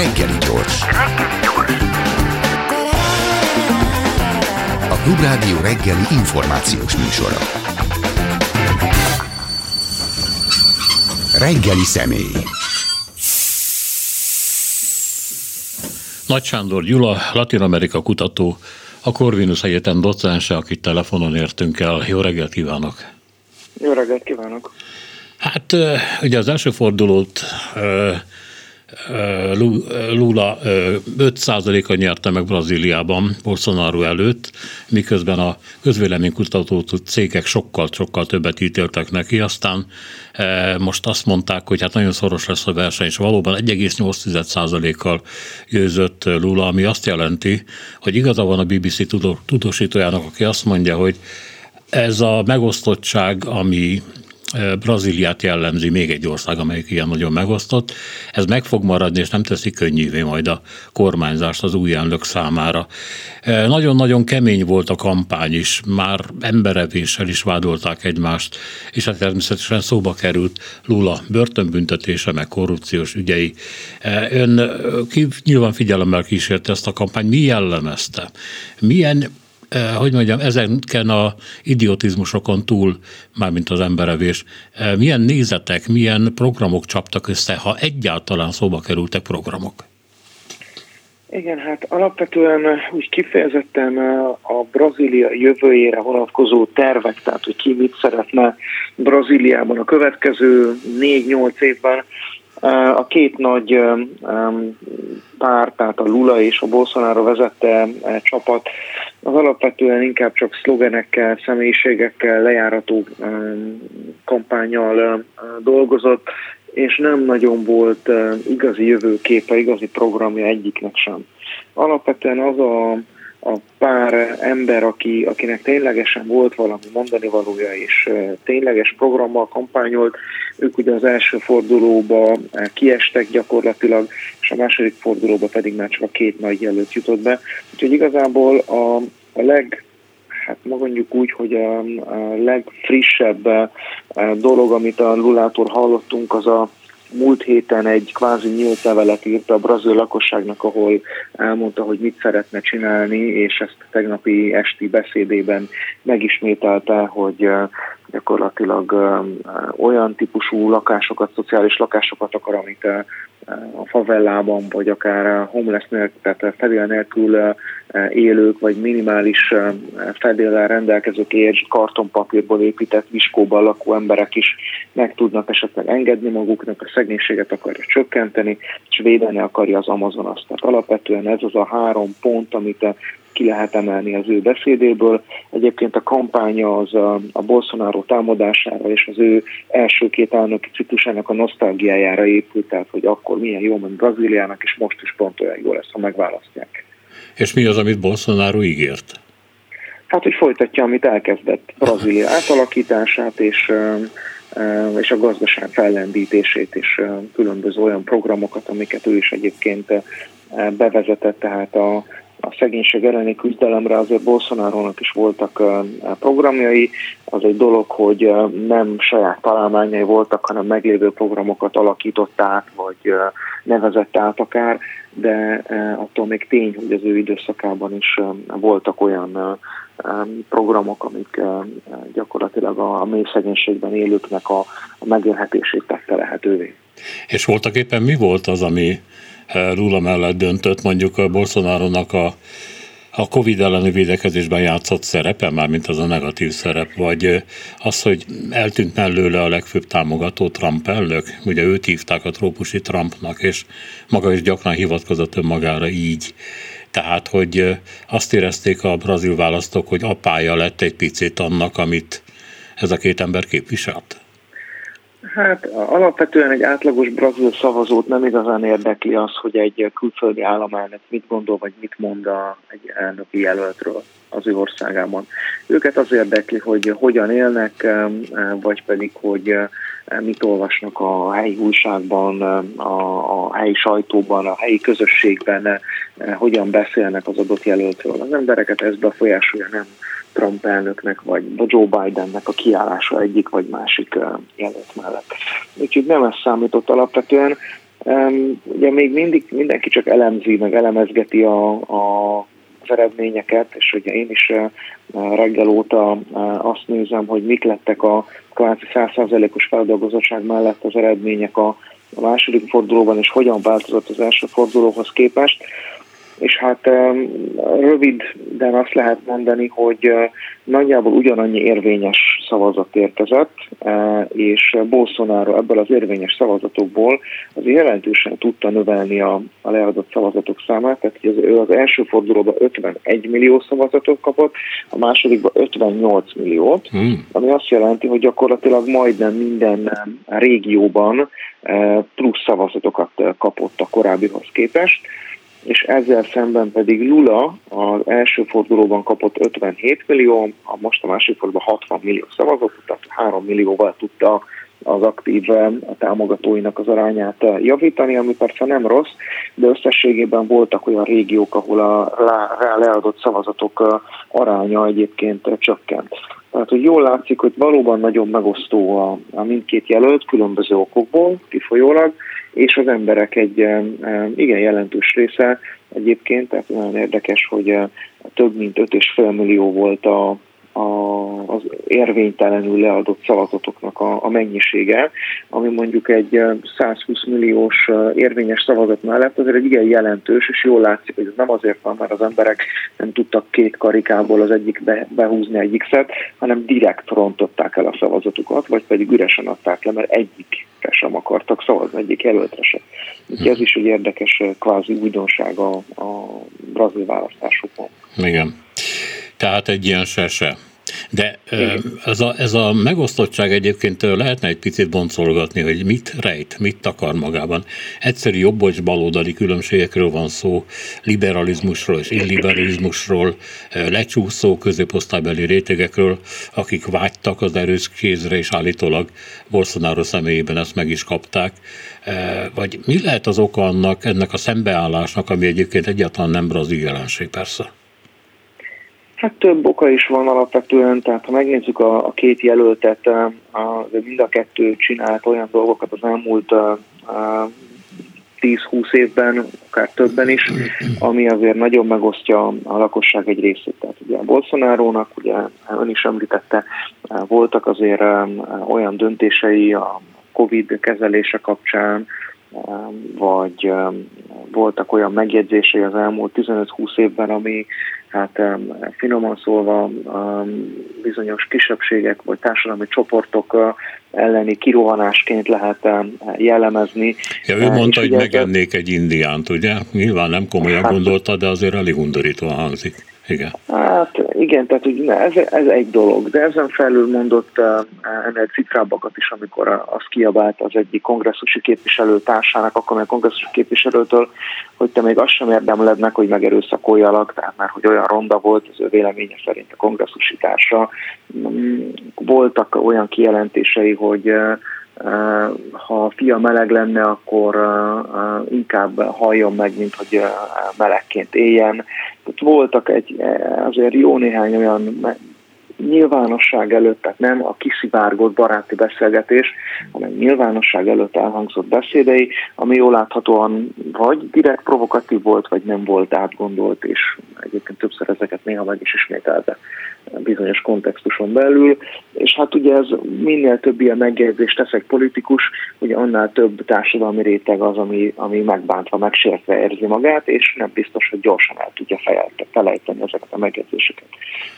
Reggeli gyors. A Klubrádió reggeli információs műsora. Reggeli személy. Nagy Sándor Gyula, Latin Amerika kutató, a Corvinus Egyetem docense, akit telefonon értünk el. Jó reggelt kívánok! Jó reggelt kívánok! Hát ugye az első fordulót Lula 5%-a nyerte meg Brazíliában Bolsonaro előtt, miközben a közvéleménykutató cégek sokkal-sokkal többet ítéltek neki, aztán most azt mondták, hogy hát nagyon szoros lesz a verseny, és valóban 1,8%-kal győzött Lula, ami azt jelenti, hogy igaza van a BBC tudósítójának, aki azt mondja, hogy ez a megosztottság, ami Brazíliát jellemzi még egy ország, amelyik ilyen nagyon megosztott. Ez meg fog maradni, és nem teszi könnyűvé majd a kormányzást az új elnök számára. Nagyon-nagyon kemény volt a kampány is, már emberevéssel is vádolták egymást, és hát természetesen szóba került Lula börtönbüntetése, meg korrupciós ügyei. Ön nyilván figyelemmel kísérte ezt a kampányt, mi jellemezte? Milyen Eh, hogy mondjam, ezeken a idiotizmusokon túl, mármint az emberevés, eh, milyen nézetek, milyen programok csaptak össze, ha egyáltalán szóba kerültek programok? Igen, hát alapvetően úgy kifejezetten eh, a Brazília jövőjére vonatkozó tervek, tehát hogy ki mit szeretne Brazíliában a következő 4-8 évben, a két nagy pár, tehát a Lula és a Bolsonaro vezette csapat, az alapvetően inkább csak szlogenekkel, személyiségekkel, lejárató kampányjal dolgozott, és nem nagyon volt igazi jövőképe, igazi programja egyiknek sem. Alapvetően az a a pár ember, aki, akinek ténylegesen volt valami mondani valója, és tényleges programmal kampányolt, ők ugye az első fordulóba kiestek gyakorlatilag, és a második fordulóba pedig már csak a két nagy jelölt jutott be. Úgyhogy igazából a, a leg hát mondjuk úgy, hogy a, a legfrissebb dolog, amit a Lulától hallottunk, az a múlt héten egy kvázi nyílt levelet írt a brazil lakosságnak, ahol elmondta, hogy mit szeretne csinálni, és ezt tegnapi esti beszédében megismételte, hogy gyakorlatilag olyan típusú lakásokat, szociális lakásokat akar, amit a favellában, vagy akár homeless nélkül, tehát fedél nélkül élők, vagy minimális fedéllel rendelkezők és kartonpapírból épített viskóban lakó emberek is meg tudnak esetleg engedni maguknak, a szegénységet akarja csökkenteni, és védeni akarja az Amazon azt. Tehát alapvetően ez az a három pont, amit ki lehet emelni az ő beszédéből. Egyébként a kampánya az a, a Bolsonaro támadására és az ő első két elnöki ciklusának a nosztalgiájára épült, tehát hogy akkor milyen jó ment Brazíliának, és most is pont olyan jó lesz, ha megválasztják. És mi az, amit Bolsonaro ígért? Hát, hogy folytatja, amit elkezdett Brazília átalakítását, és és a gazdaság fellendítését és különböző olyan programokat, amiket ő is egyébként bevezetett, tehát a, a szegénység elleni küzdelemre azért bolsonaro is voltak programjai. Az egy dolog, hogy nem saját találmányai voltak, hanem meglévő programokat alakított át, vagy nevezett át akár, de attól még tény, hogy az ő időszakában is voltak olyan programok, amik gyakorlatilag a mély szegénységben élőknek a megélhetését tette lehetővé. És voltak éppen mi volt az, ami Lula mellett döntött, mondjuk a Bolsonaro-nak a, a Covid elleni védekezésben játszott szerepe, már mint az a negatív szerep, vagy az, hogy eltűnt mellőle a legfőbb támogató Trump elnök, ugye őt hívták a trópusi Trumpnak, és maga is gyakran hivatkozott önmagára így. Tehát, hogy azt érezték a brazil választók, hogy apája lett egy picit annak, amit ez a két ember képviselt. Hát alapvetően egy átlagos brazil szavazót nem igazán érdekli az, hogy egy külföldi államelnök mit gondol, vagy mit mond a, egy elnöki jelöltről az ő országában. Őket az érdekli, hogy hogyan élnek, vagy pedig, hogy mit olvasnak a helyi újságban, a, a helyi sajtóban, a helyi közösségben, hogyan beszélnek az adott jelöltről. Az embereket ez befolyásolja, nem Trump elnöknek, vagy Joe Bidennek a kiállása egyik vagy másik jelölt mellett. Úgyhogy nem ez számított alapvetően. Ugye még mindig mindenki csak elemzi, meg elemezgeti a, a, az eredményeket, és ugye én is reggel óta azt nézem, hogy mik lettek a kvázi 100%-os feldolgozottság mellett az eredmények a, második fordulóban, és hogyan változott az első fordulóhoz képest és hát röviden azt lehet mondani, hogy nagyjából ugyanannyi érvényes szavazat érkezett, és Bolsonaro ebből az érvényes szavazatokból az jelentősen tudta növelni a, a leadott szavazatok számát, tehát hogy ő az első fordulóban 51 millió szavazatot kapott, a másodikban 58 milliót, hmm. ami azt jelenti, hogy gyakorlatilag majdnem minden régióban plusz szavazatokat kapott a korábbihoz képest és ezzel szemben pedig Lula az első fordulóban kapott 57 millió, a most a másik fordulóban 60 millió szavazott, tehát 3 millióval tudta az aktív a támogatóinak az arányát javítani, ami persze nem rossz, de összességében voltak olyan régiók, ahol a rá leadott szavazatok aránya egyébként csökkent. Tehát, hogy jól látszik, hogy valóban nagyon megosztó a, a mindkét jelölt különböző okokból, kifolyólag, és az emberek egy igen jelentős része egyébként, tehát nagyon érdekes, hogy több mint 5,5 millió volt a, a, az érvénytelenül leadott szavazatoknak a, a mennyisége, ami mondjuk egy 120 milliós érvényes szavazat mellett azért egy igen jelentős, és jól látszik, hogy ez nem azért van, mert az emberek nem tudtak két karikából az egyik be, behúzni egy hanem direkt rontották el a szavazatukat, vagy pedig üresen adták le, mert egyik sem akartak szavazni, egyik jelöltre sem. Úgyhogy ez is egy érdekes kvázi újdonság a, a brazil választásokon. Igen. Tehát egy ilyen se-se. De ez a, ez a megosztottság egyébként lehetne egy picit boncolgatni, hogy mit rejt, mit takar magában. Egyszerű jobb és baloldali különbségekről van szó, liberalizmusról és illiberalizmusról, lecsúszó középosztálybeli rétegekről, akik vágytak az erős kézre, és állítólag Bolsonaro személyében ezt meg is kapták. Vagy mi lehet az oka annak, ennek a szembeállásnak, ami egyébként egyáltalán nem brazil jelenség persze? Hát több oka is van alapvetően, tehát ha megnézzük a, a két jelöltet, a, mind a kettő csinált olyan dolgokat az elmúlt a, a 10-20 évben, akár többen is, ami azért nagyon megosztja a lakosság egy részét. Tehát ugye a Bolsonaro-nak, ugye ön is említette, voltak azért olyan döntései a Covid kezelése kapcsán, vagy voltak olyan megjegyzései az elmúlt 15-20 évben, ami hát finoman szólva bizonyos kisebbségek vagy társadalmi csoportok elleni kirohanásként lehet jellemezni. Ja, ő mondta, hogy megennék egy indiánt, ugye? Nyilván nem komolyan hát, gondolta, de azért elég undorítóan hangzik. Igen. Hát igen, tehát hogy ez, ez egy dolog, de ezen felül mondott uh, ennél cifrábbakat is, amikor az kiabált az egyik kongresszusi képviselő társának, akkor még kongresszusi képviselőtől, hogy te még azt sem érdemled meg, hogy megerőszakoljalak, tehát már hogy olyan ronda volt az ő véleménye szerint a kongresszusi társa. Mm, voltak olyan kijelentései, hogy uh, ha a fia meleg lenne, akkor inkább halljon meg, mint hogy melegként éljen. Tehát voltak egy azért jó néhány olyan nyilvánosság előtt, tehát nem a kiszivárgott baráti beszélgetés, hanem nyilvánosság előtt elhangzott beszédei, ami jól láthatóan vagy direkt provokatív volt, vagy nem volt átgondolt, és egyébként többször ezeket néha meg is ismételte bizonyos kontextuson belül, és hát ugye ez minél több ilyen megjegyzést tesz egy politikus, ugye annál több társadalmi réteg az, ami, ami megbántva, megsértve érzi magát, és nem biztos, hogy gyorsan el tudja felejteni ezeket a megjegyzéseket.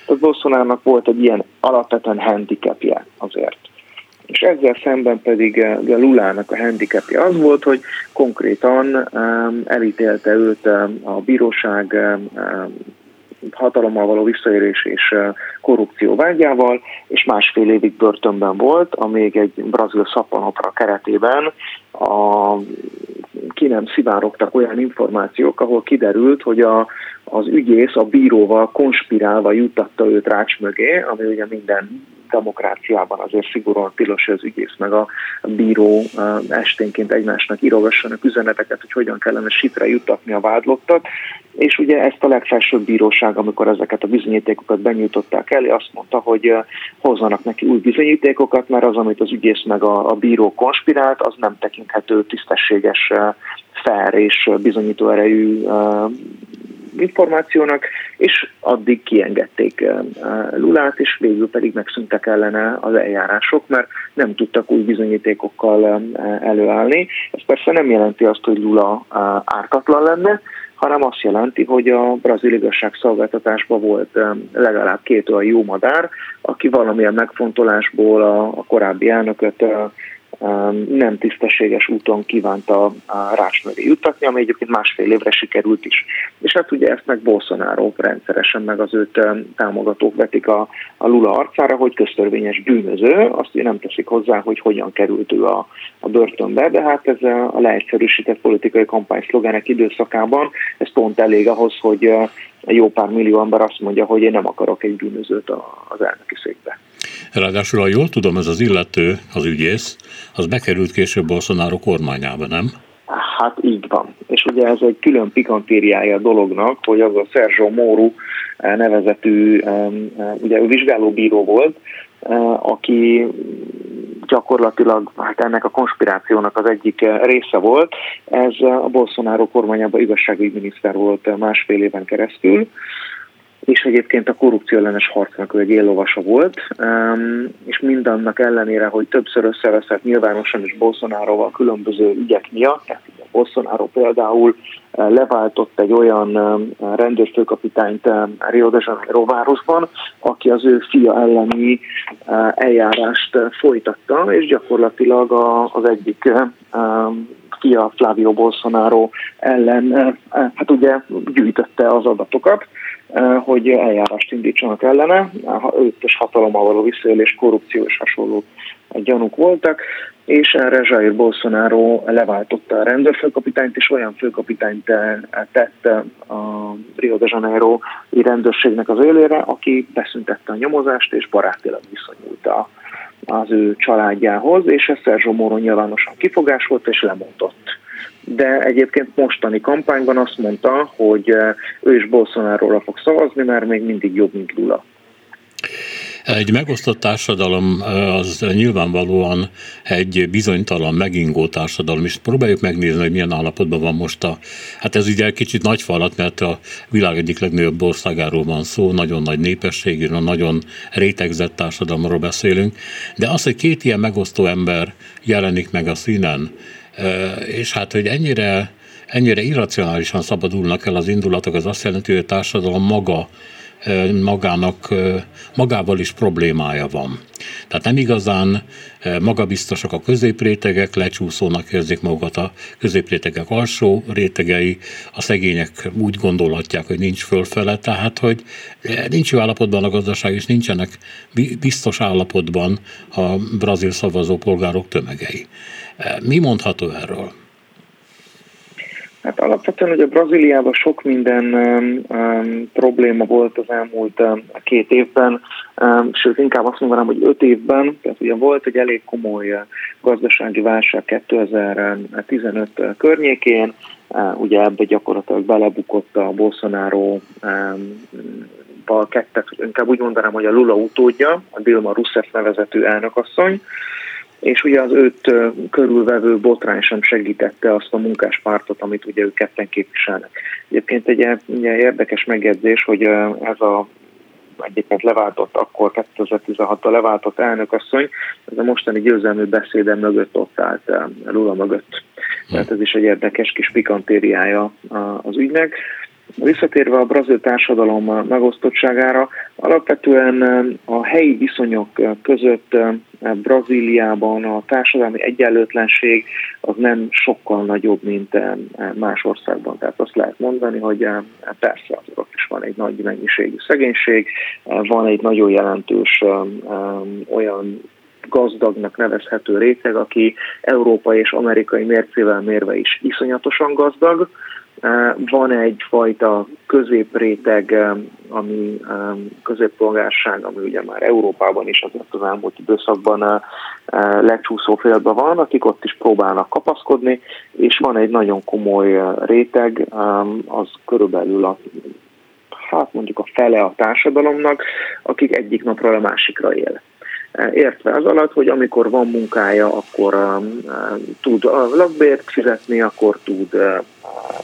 Tehát Bolsonának volt egy ilyen alapvetően handicapje azért. És ezzel szemben pedig eh, a Lulának a handicapje az volt, hogy konkrétan elítélte őt a bíróság um, hatalommal való visszaérés és korrupció vágyával, és másfél évig börtönben volt, amíg egy brazil szappanopra keretében a, ki nem szivárogtak olyan információk, ahol kiderült, hogy a, az ügyész a bíróval konspirálva jutatta őt rács mögé, ami ugye minden demokráciában azért szigorúan tilos, az ügyész meg a bíró esténként egymásnak írogassanak üzeneteket, hogy hogyan kellene sitre juttatni a vádlottat, és ugye ezt a legfelsőbb bíróság, amikor ezeket a bizonyítékokat benyújtották elé, azt mondta, hogy hozzanak neki új bizonyítékokat, mert az, amit az ügyész meg a, a bíró konspirált, az nem tekinthető tisztességes, fair és bizonyító erejű információnak, és addig kiengedték Lulát, és végül pedig megszűntek ellene az eljárások, mert nem tudtak új bizonyítékokkal előállni. Ez persze nem jelenti azt, hogy Lula ártatlan lenne, hanem azt jelenti, hogy a brazil igazságszolgáltatásban volt legalább két olyan jó madár, aki valamilyen megfontolásból a korábbi elnököt nem tisztességes úton kívánta a rács mögé juttatni, ami egyébként másfél évre sikerült is. És hát ugye ezt meg Bolsonaro rendszeresen meg az őt támogatók vetik a, a Lula arcára, hogy köztörvényes bűnöző, azt ugye nem teszik hozzá, hogy hogyan került ő a, a börtönbe, de hát ez a leegyszerűsített politikai kampány szlogenek időszakában, ez pont elég ahhoz, hogy jó pár millió ember azt mondja, hogy én nem akarok egy bűnözőt az elnöki székbe. Ráadásul, ha jól tudom, ez az illető, az ügyész, az bekerült később Bolsonaro kormányába, nem? Hát így van. És ugye ez egy külön pikantériája a dolognak, hogy az a Sergio Moro eh, nevezetű, ugye ő vizsgálóbíró volt, eh, aki gyakorlatilag hát ennek a konspirációnak az egyik eh, része volt. Ez a Bolsonaro kormányában igazságügyminiszter volt másfél éven keresztül, és egyébként a korrupció ellenes harcnak ő egy éllovasa volt, és mindannak ellenére, hogy többször összeveszett nyilvánosan is Bolsonaroval különböző ügyek miatt, Bolsonaro például eh, leváltott egy olyan rendőrfőkapitányt Rio de Janeiro városban, aki az ő fia elleni eh, eljárást eh, folytatta, és gyakorlatilag az egyik fia Flavio Bolsonaro ellen, hát ugye gyűjtötte az adatokat, Eh, hogy eljárást indítsanak ellene. Őt is hatalommal való visszaélés, korrupció és hasonló gyanúk voltak, és erre Jair Bolsonaro leváltotta a rendőrfőkapitányt, és olyan főkapitányt eh, tett a Rio de Janeiro rendőrségnek az élére, aki beszüntette a nyomozást, és barátilag viszonyult a, az ő családjához, és ez Sergio Moro nyilvánosan kifogás volt, és lemondott de egyébként mostani kampányban azt mondta, hogy eh, ő is Bolsonaro-ra fog szavazni, mert még mindig jobb, mint Lula. Egy megosztott társadalom eh, az nyilvánvalóan egy bizonytalan, megingó társadalom, és próbáljuk megnézni, hogy milyen állapotban van most a, hát ez ugye egy kicsit nagy falat, mert a világ egyik legnagyobb országáról van szó, nagyon nagy népességű, nagyon rétegzett társadalomról beszélünk, de az, hogy két ilyen megosztó ember jelenik meg a színen, és hát, hogy ennyire, ennyire irracionálisan szabadulnak el az indulatok, az azt jelenti, hogy a társadalom maga magának, magával is problémája van. Tehát nem igazán magabiztosak a középrétegek, lecsúszónak érzik magukat a középrétegek alsó rétegei, a szegények úgy gondolhatják, hogy nincs fölfele, tehát hogy nincs jó állapotban a gazdaság, és nincsenek biztos állapotban a brazil szavazópolgárok tömegei. Mi mondható erről? Hát alapvetően, hogy a Brazíliában sok minden um, um, probléma volt az elmúlt um, két évben, um, sőt inkább azt mondanám, hogy öt évben, tehát ugye volt egy elég komoly uh, gazdasági válság 2015 uh, környékén, uh, ugye ebbe gyakorlatilag belebukott a Bolsonaro um, kettet, inkább úgy mondanám, hogy a Lula utódja, a Dilma Rousseff nevezetű elnökasszony, és ugye az őt körülvevő botrány sem segítette azt a munkáspártot, amit ugye ők ketten képviselnek. Egyébként egy ugye érdekes megjegyzés, hogy ez a egyébként leváltott akkor 2016-ban leváltott elnökasszony, ez a mostani győzelmű beszéde mögött ott állt, Lula mögött. Tehát ez is egy érdekes kis pikantériája az ügynek. Visszatérve a brazil társadalom megosztottságára, alapvetően a helyi viszonyok között Brazíliában a társadalmi egyenlőtlenség az nem sokkal nagyobb, mint más országban. Tehát azt lehet mondani, hogy persze ott is van egy nagy mennyiségű szegénység, van egy nagyon jelentős olyan gazdagnak nevezhető réteg, aki európai és amerikai mércével mérve is iszonyatosan gazdag, Van egyfajta középréteg, ami középpolgárság, ami ugye már Európában is azért az elmúlt időszakban lecsúszó félbe van, akik ott is próbálnak kapaszkodni, és van egy nagyon komoly réteg, az körülbelül a hát mondjuk a fele a társadalomnak, akik egyik napról a másikra él. Értve az alatt, hogy amikor van munkája, akkor um, tud a lakbért fizetni, akkor tud uh,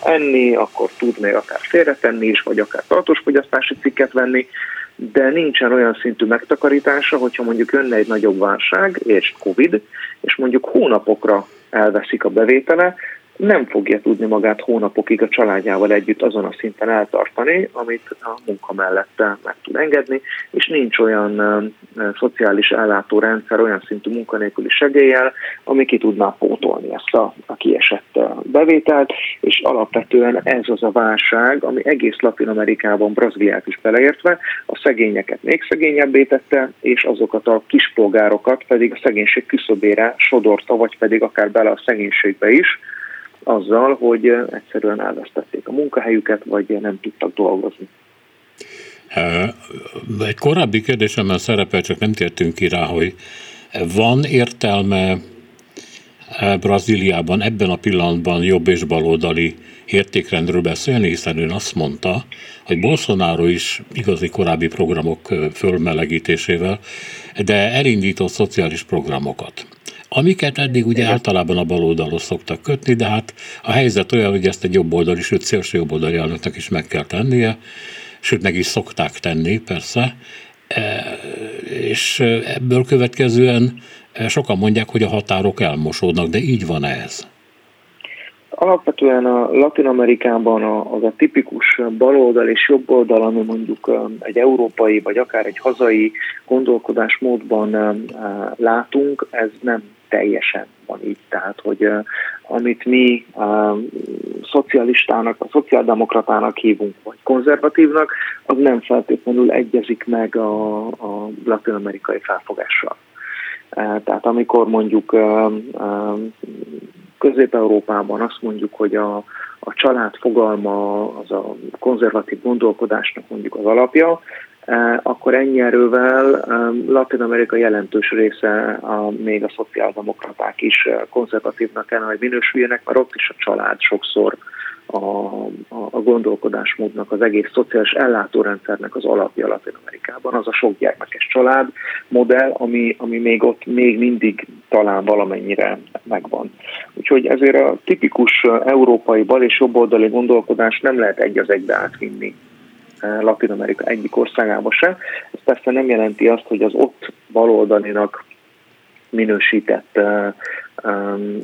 enni, akkor tud még akár félretenni is, vagy akár tartós fogyasztási cikket venni, de nincsen olyan szintű megtakarítása, hogyha mondjuk jönne egy nagyobb válság és Covid, és mondjuk hónapokra elveszik a bevétele, nem fogja tudni magát hónapokig a családjával együtt azon a szinten eltartani, amit a munka mellett meg tud engedni, és nincs olyan szociális ellátórendszer, olyan szintű munkanélküli segéllyel, ami ki tudná pótolni ezt a, a kiesett bevételt, és alapvetően ez az a válság, ami egész Latin Amerikában, Brazíliát is beleértve, a szegényeket még szegényebbé tette, és azokat a kispolgárokat pedig a szegénység küszöbére sodorta, vagy pedig akár bele a szegénységbe is, azzal, hogy egyszerűen elvesztették a munkahelyüket, vagy nem tudtak dolgozni. Egy korábbi kérdésemben szerepel, csak nem tértünk ki rá, hogy van értelme Brazíliában ebben a pillanatban jobb és baloldali értékrendről beszélni, hiszen ön azt mondta, hogy Bolsonaro is igazi korábbi programok fölmelegítésével, de elindított szociális programokat amiket eddig ugye Igen. általában a baloldalhoz szoktak kötni, de hát a helyzet olyan, hogy ezt egy jobboldali, sőt szélső jobboldali elnöknek is meg kell tennie, sőt meg is szokták tenni, persze, e, és ebből következően e, sokan mondják, hogy a határok elmosódnak, de így van ez. Alapvetően a Latin Amerikában az a tipikus baloldal és jobboldal, ami mondjuk egy európai vagy akár egy hazai gondolkodásmódban látunk, ez nem teljesen van így. Tehát, hogy amit mi uh, szocialistának, a szociáldemokratának hívunk, vagy konzervatívnak, az nem feltétlenül egyezik meg a, a latin-amerikai felfogással. Tehát amikor mondjuk Közép-Európában azt mondjuk, hogy a, a család fogalma az a konzervatív gondolkodásnak mondjuk az alapja, akkor ennyi erővel Latin Amerika jelentős része, a, még a szociáldemokraták is eh, konzervatívnak kellene, hogy minősüljenek, mert ott is a család sokszor a, a, a gondolkodásmódnak, az egész szociális ellátórendszernek az alapja Latin Amerikában, az a sok gyermekes család modell, ami, ami még ott még mindig talán valamennyire megvan. Úgyhogy ezért a tipikus eh, európai bal és jobboldali gondolkodás nem lehet egy az egybe átvinni Latin Amerika egyik országába se. Ez persze nem jelenti azt, hogy az ott baloldalinak minősített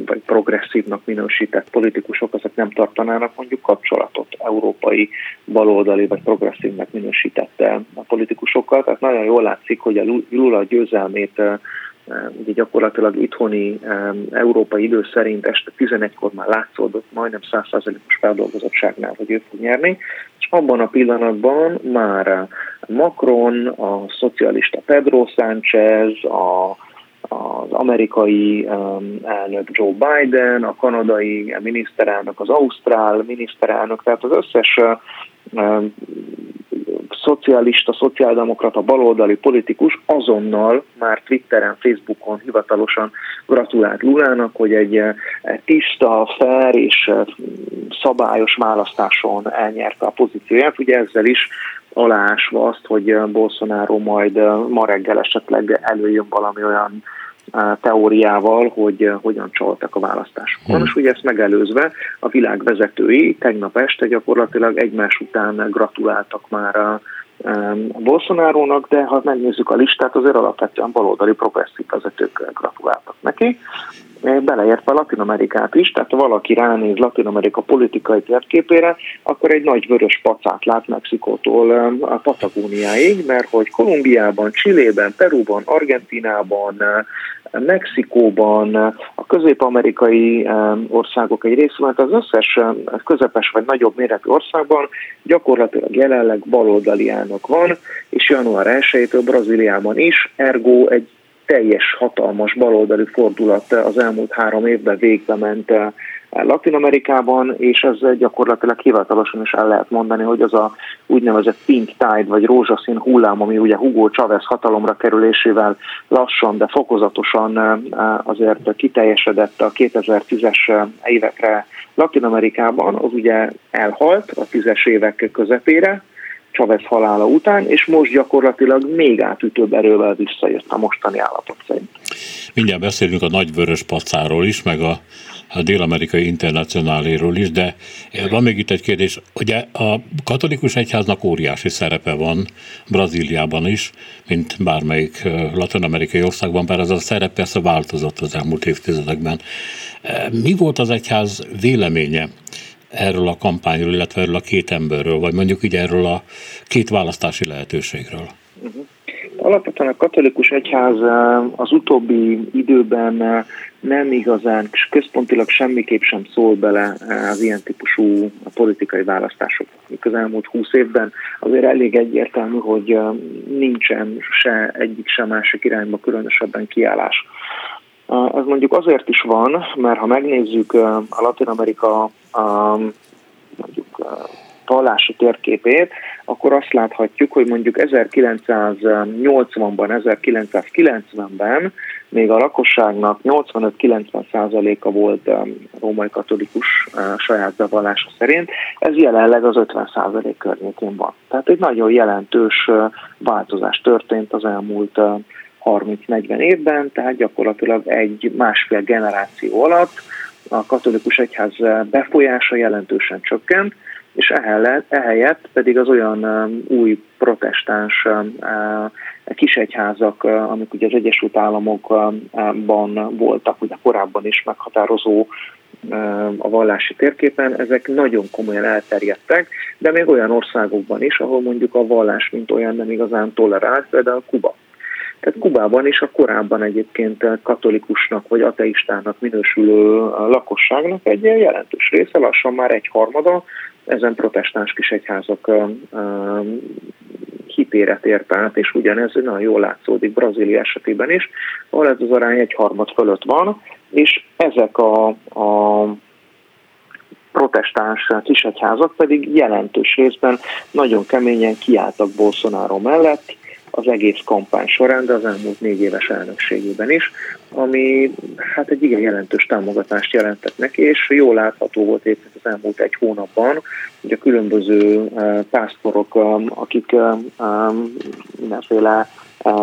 vagy progresszívnak minősített politikusok, azok nem tartanának mondjuk kapcsolatot európai baloldali vagy progresszívnek minősített politikusokkal. Tehát nagyon jól látszik, hogy a Lula győzelmét ugye gyakorlatilag itthoni európai idő szerint este 11-kor már látszódott majdnem 100%-os feldolgozottságnál, hogy ő fog nyerni, és abban a pillanatban már Macron, a szocialista Pedro Sánchez, a az amerikai elnök Joe Biden, a kanadai miniszterelnök, az ausztrál miniszterelnök, tehát az összes szocialista, szociáldemokrata, baloldali politikus azonnal már Twitteren, Facebookon hivatalosan gratulált Lulának, hogy egy tiszta, fair és szabályos választáson elnyerte a pozícióját. Ugye ezzel is alásva azt, hogy Bolsonaro majd ma reggel esetleg előjön valami olyan teóriával, hogy hogyan csaltak a választásokon. Hmm. És ugye ezt megelőzve a világ vezetői tegnap este gyakorlatilag egymás után gratuláltak már a, Bolsonárónak, de ha megnézzük a listát, azért alapvetően baloldali progresszív vezetők gratuláltak neki beleértve Latin Amerikát is, tehát ha valaki ránéz Latin Amerika politikai térképére, akkor egy nagy vörös pacát lát Mexikótól a Patagóniáig, mert hogy Kolumbiában, Csillében, Perúban, Argentinában, Mexikóban, a közép-amerikai országok egy részében, az összes közepes vagy nagyobb méretű országban gyakorlatilag jelenleg baloldali elnök van, és január 1-től Brazíliában is, ergo egy teljes hatalmas baloldali fordulat az elmúlt három évben végbe ment Latin Amerikában, és ez gyakorlatilag hivatalosan is el lehet mondani, hogy az a úgynevezett pink tide, vagy rózsaszín hullám, ami ugye Hugo Chavez hatalomra kerülésével lassan, de fokozatosan azért kiteljesedett a 2010-es évekre Latin Amerikában, az ugye elhalt a tízes évek közepére, Chavez halála után, és most gyakorlatilag még átütőbb erővel visszajött a mostani állapot szerint. Mindjárt beszélünk a nagyvörös pacáról is, meg a, a dél-amerikai internacionáléről is, de van még itt egy kérdés. Ugye a katolikus egyháznak óriási szerepe van Brazíliában is, mint bármelyik latin-amerikai országban, bár ez a szerep persze változott az elmúlt évtizedekben. Mi volt az egyház véleménye erről a kampányról, illetve erről a két emberről, vagy mondjuk így erről a két választási lehetőségről? Alapvetően a katolikus egyház az utóbbi időben nem igazán, és központilag semmiképp sem szól bele eh, az ilyen típusú politikai választásokba. Az elmúlt húsz évben azért elég egyértelmű, hogy nincsen se egyik, se másik irányba különösebben kiállás. Ez mondjuk azért is van, mert ha megnézzük a Latin Amerika mondjuk vallási térképét, akkor azt láthatjuk, hogy mondjuk 1980-ban, 1990-ben még a lakosságnak 85-90%-a volt római katolikus saját bevallása szerint, ez jelenleg az 50% környékén van. Tehát egy nagyon jelentős változás történt az elmúlt 30-40 évben, tehát gyakorlatilag egy másfél generáció alatt a katolikus egyház befolyása jelentősen csökkent, és ehelyett pedig az olyan új protestáns kisegyházak, amik ugye az Egyesült Államokban voltak, ugye korábban is meghatározó a vallási térképen, ezek nagyon komolyan elterjedtek, de még olyan országokban is, ahol mondjuk a vallás mint olyan nem igazán tolerált, például Kuba. Tehát Kubában is a korábban egyébként katolikusnak vagy ateistának minősülő lakosságnak egy jelentős része, lassan már egy harmada ezen protestáns kisegyházak hitére tért át, és ugyanez nagyon jól látszódik Brazília esetében is, ahol ez az arány egy harmad fölött van, és ezek a, a protestáns kisegyházak pedig jelentős részben nagyon keményen kiálltak Bolsonaro mellett, az egész kampány során, de az elmúlt négy éves elnökségében is, ami hát egy igen jelentős támogatást jelentett neki, és jól látható volt éppen az elmúlt egy hónapban, hogy a különböző eh, pásztorok, eh, akik eh, mindenféle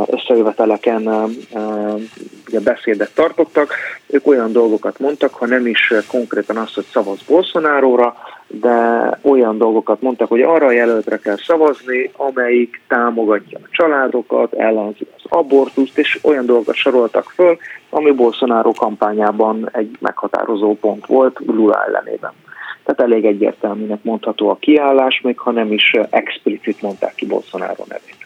összejöveteleken ugye beszédet tartottak, ők olyan dolgokat mondtak, ha nem is konkrétan azt, hogy szavaz Bolsonáróra, de olyan dolgokat mondtak, hogy arra a jelöltre kell szavazni, amelyik támogatja a családokat, ellenzi az abortuszt, és olyan dolgokat soroltak föl, ami Bolsonaro kampányában egy meghatározó pont volt Lula ellenében. Tehát elég egyértelműnek mondható a kiállás, még ha nem is explicit mondták ki Bolsonaro nevét.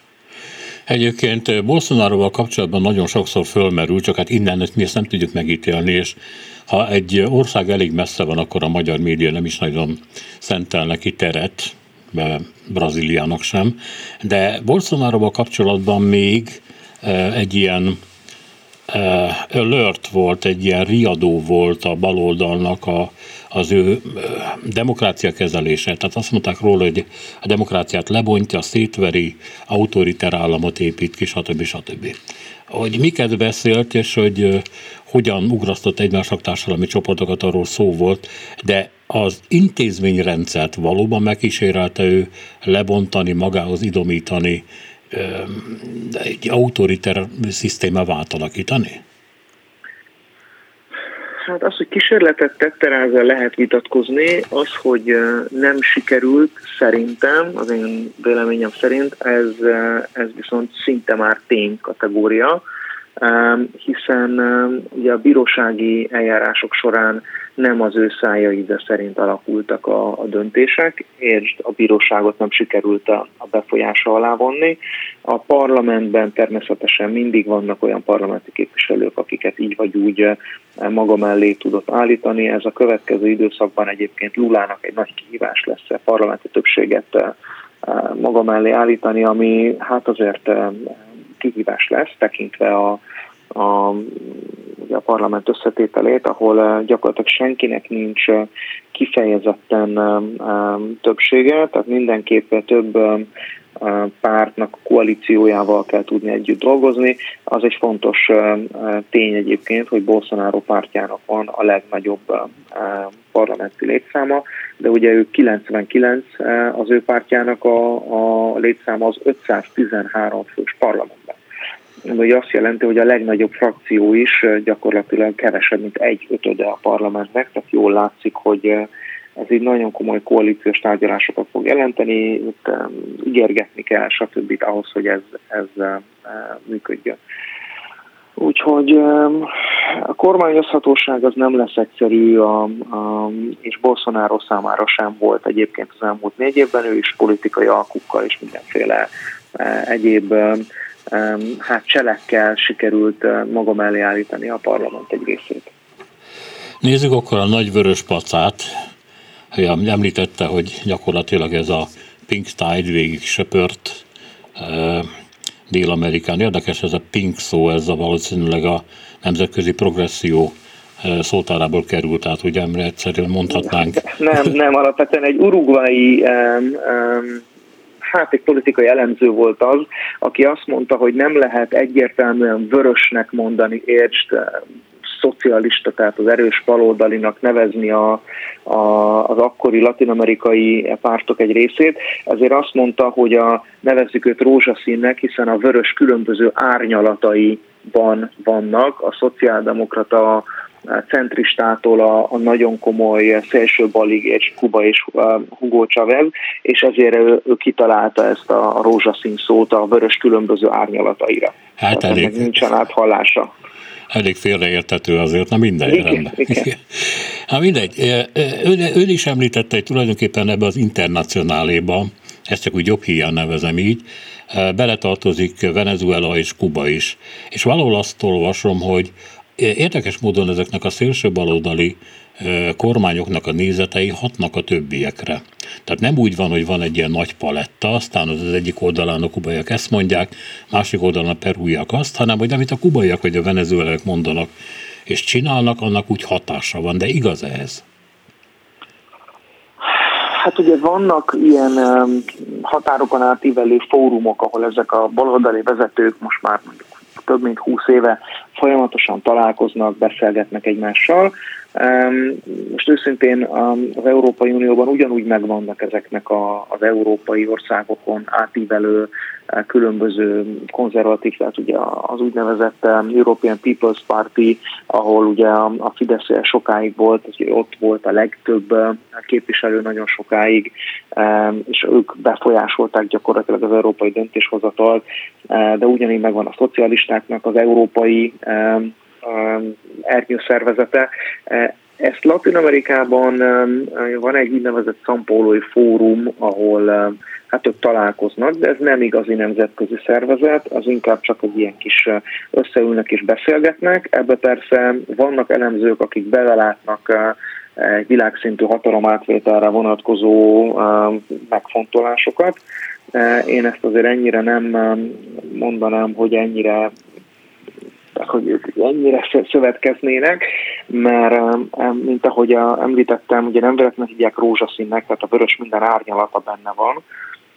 Egyébként Bolsonaroval kapcsolatban nagyon sokszor fölmerül, csak hát innen mi ezt nem tudjuk megítélni, és ha egy ország elég messze van, akkor a magyar média nem is nagyon szentel neki teret, Brazíliának sem, de Bolsonaroval kapcsolatban még egy ilyen alert volt, egy ilyen riadó volt a baloldalnak a, az ő demokrácia kezelése. Tehát azt mondták róla, hogy a demokráciát lebontja, szétveri, autoriter államot épít ki, stb. stb. Hogy miket beszélt, és hogy hogyan ugrasztott egymásnak társadalmi csoportokat, arról szó volt, de az intézményrendszert valóban megkísérelte ő lebontani, magához idomítani, egy autoriter szisztémává átalakítani? Hát az, hogy kísérletet tette rá, ezzel lehet vitatkozni. Az, hogy nem sikerült, szerintem, az én véleményem szerint, ez, ez viszont szinte már tény kategória, hiszen ugye a bírósági eljárások során nem az ő szájaide szerint alakultak a, a döntések, és a bíróságot nem sikerült a, a befolyása alá vonni. A parlamentben természetesen mindig vannak olyan parlamenti képviselők, akiket így vagy úgy eh, maga mellé tudott állítani. Ez a következő időszakban egyébként Lulának egy nagy kihívás lesz a parlamenti többséget eh, eh, maga mellé állítani, ami hát azért kihívás lesz, tekintve a a, a parlament összetételét, ahol gyakorlatilag senkinek nincs kifejezetten többsége, tehát mindenképpen több pártnak koalíciójával kell tudni együtt dolgozni. Az egy fontos tény egyébként, hogy Bolsonaro pártjának van a legnagyobb parlamenti létszáma, de ugye ő 99 az ő pártjának a, a létszáma az 513 fős parlamentben. Ami azt jelenti, hogy a legnagyobb frakció is gyakorlatilag kevesebb, mint egy ötöde a parlamentnek, tehát jól látszik, hogy ez így nagyon komoly koalíciós tárgyalásokat fog jelenteni, itt ígérgetni kell, stb. ahhoz, hogy ez, ez működjön. Úgyhogy a kormányozhatóság az nem lesz egyszerű, a, a, és Bolsonaro számára sem volt egyébként az elmúlt négy évben, ő is politikai alkukkal és mindenféle uh, egyéb hát cselekkel sikerült uh, maga mellé állítani a parlament egy részét. Nézzük akkor a nagy vörös pacát, említette, hogy gyakorlatilag ez a Pink Tide végig söpört Dél-Amerikán. Érdekes ez a pink szó, ez a valószínűleg a nemzetközi progresszió szótárából került, tehát ugye egyszerűen mondhatnánk. Nem, nem, alapvetően egy urugvai um, um, hát egy politikai elemző volt az, aki azt mondta, hogy nem lehet egyértelműen vörösnek mondani, értsd, szocialista, tehát az erős baloldalinak nevezni a, a, az akkori latinamerikai pártok egy részét, ezért azt mondta, hogy a, nevezzük őt rózsaszínnek, hiszen a vörös különböző árnyalataiban vannak, a szociáldemokrata centristától a, a nagyon komoly szélső balig és Kuba és Hugo Chavez, és ezért ő, ő kitalálta ezt a, rózsaszín szót a vörös különböző árnyalataira. Hát elég. Nincsen áthallása elég félreértető azért, na mindegy, igen. Igen. Hát mindegy, ön, ön is említette, hogy tulajdonképpen ebbe az internacionáléba, ezt csak úgy jobb híján nevezem így, beletartozik Venezuela és Kuba is. És valahol azt olvasom, hogy érdekes módon ezeknek a szélső baloldali kormányoknak a nézetei hatnak a többiekre. Tehát nem úgy van, hogy van egy ilyen nagy paletta, aztán az, egyik oldalán a kubaiak ezt mondják, másik oldalán a perúiak azt, hanem hogy amit a kubaiak vagy a venezuelák mondanak és csinálnak, annak úgy hatása van. De igaz ez? Hát ugye vannak ilyen határokon átívelő fórumok, ahol ezek a baloldali vezetők most már mondjuk több mint húsz éve folyamatosan találkoznak, beszélgetnek egymással, most őszintén az Európai Unióban ugyanúgy megvannak ezeknek a, az európai országokon átívelő eh, különböző konzervatív, tehát ugye az úgynevezett European People's Party, ahol ugye a Fidesz sokáig volt, ott volt a legtöbb eh, képviselő nagyon sokáig, és ők befolyásolták gyakorlatilag az európai döntéshozatalt, eh, de ugyanígy megvan a szocialistáknak az európai ernyőszervezete. Ezt Latin Amerikában van egy úgynevezett szampólói fórum, ahol hát ők találkoznak, de ez nem igazi nemzetközi szervezet, az inkább csak egy ilyen kis összeülnek és beszélgetnek. Ebbe persze vannak elemzők, akik belelátnak egy világszintű hatalomátvételre vonatkozó megfontolásokat. Én ezt azért ennyire nem mondanám, hogy ennyire hogy ők ennyire szövetkeznének, mert mint ahogy említettem, ugye nem véletlenül hívják rózsaszínnek, tehát a vörös minden árnyalata benne van,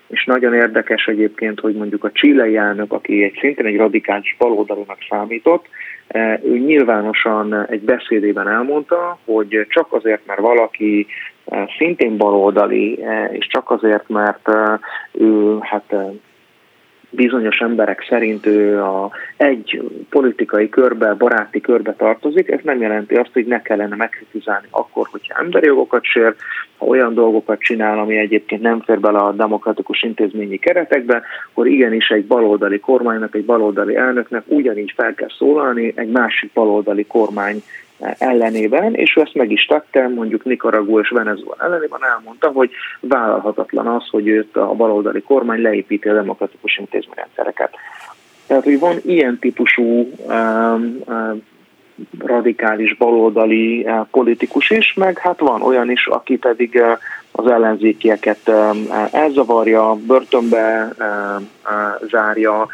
és nagyon érdekes egyébként, hogy mondjuk a csilei elnök, aki egy szintén egy radikális baloldalinak számított, e, ő nyilvánosan egy beszédében elmondta, hogy csak azért, mert valaki e, szintén baloldali, e, és csak azért, mert ő hát bizonyos emberek szerint ő a egy politikai körbe, baráti körbe tartozik, ez nem jelenti azt, hogy ne kellene megkritizálni akkor, hogyha emberi jogokat sér, ha olyan dolgokat csinál, ami egyébként nem fér bele a demokratikus intézményi keretekbe, akkor igenis egy baloldali kormánynak, egy baloldali elnöknek ugyanígy fel kell szólalni egy másik baloldali kormány ellenében, és ő ezt meg is tette, mondjuk Nicaragua és Venezuela ellenében elmondta, hogy vállalhatatlan az, hogy őt a baloldali kormány leépíti a demokratikus intézményrendszereket. Tehát, hogy van ilyen típusú um, um, radikális baloldali uh, politikus is, meg hát van olyan is, aki pedig uh, az ellenzékieket elzavarja, börtönbe zárja,